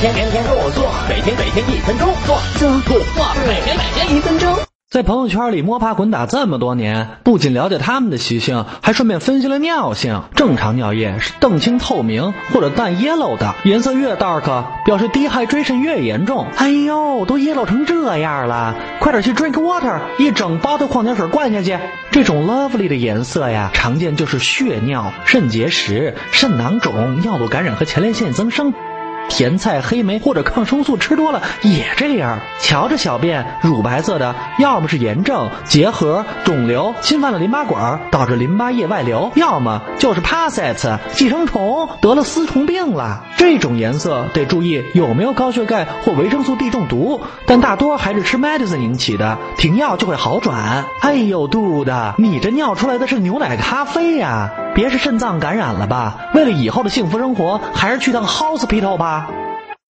天天天天做做，每天每天一分钟做做做做，每天每天一分钟。在朋友圈里摸爬滚打这么多年，不仅了解他们的习性，还顺便分析了尿性。正常尿液是澄清透明或者淡 yellow 的，颜色越 dark，表示 dehydration 越严重。哎呦，都 yellow 成这样了，快点去 drink water，一整包的矿泉水灌下去。这种 lovely 的颜色呀，常见就是血尿、肾结石、肾囊肿、尿路感染和前列腺增生。甜菜、黑莓或者抗生素吃多了也这样。瞧这小便，乳白色的，要么是炎症、结核、肿瘤侵犯了淋巴管，导致淋巴液外流；要么就是 parasites 寄生虫得了丝虫病了。这种颜色得注意有没有高血钙或维生素 D 中毒，但大多还是吃 medicine 引起的，停药就会好转。哎呦，肚的，你这尿出来的是牛奶咖啡呀！别是肾脏感染了吧？为了以后的幸福生活，还是去趟 hospital 吧。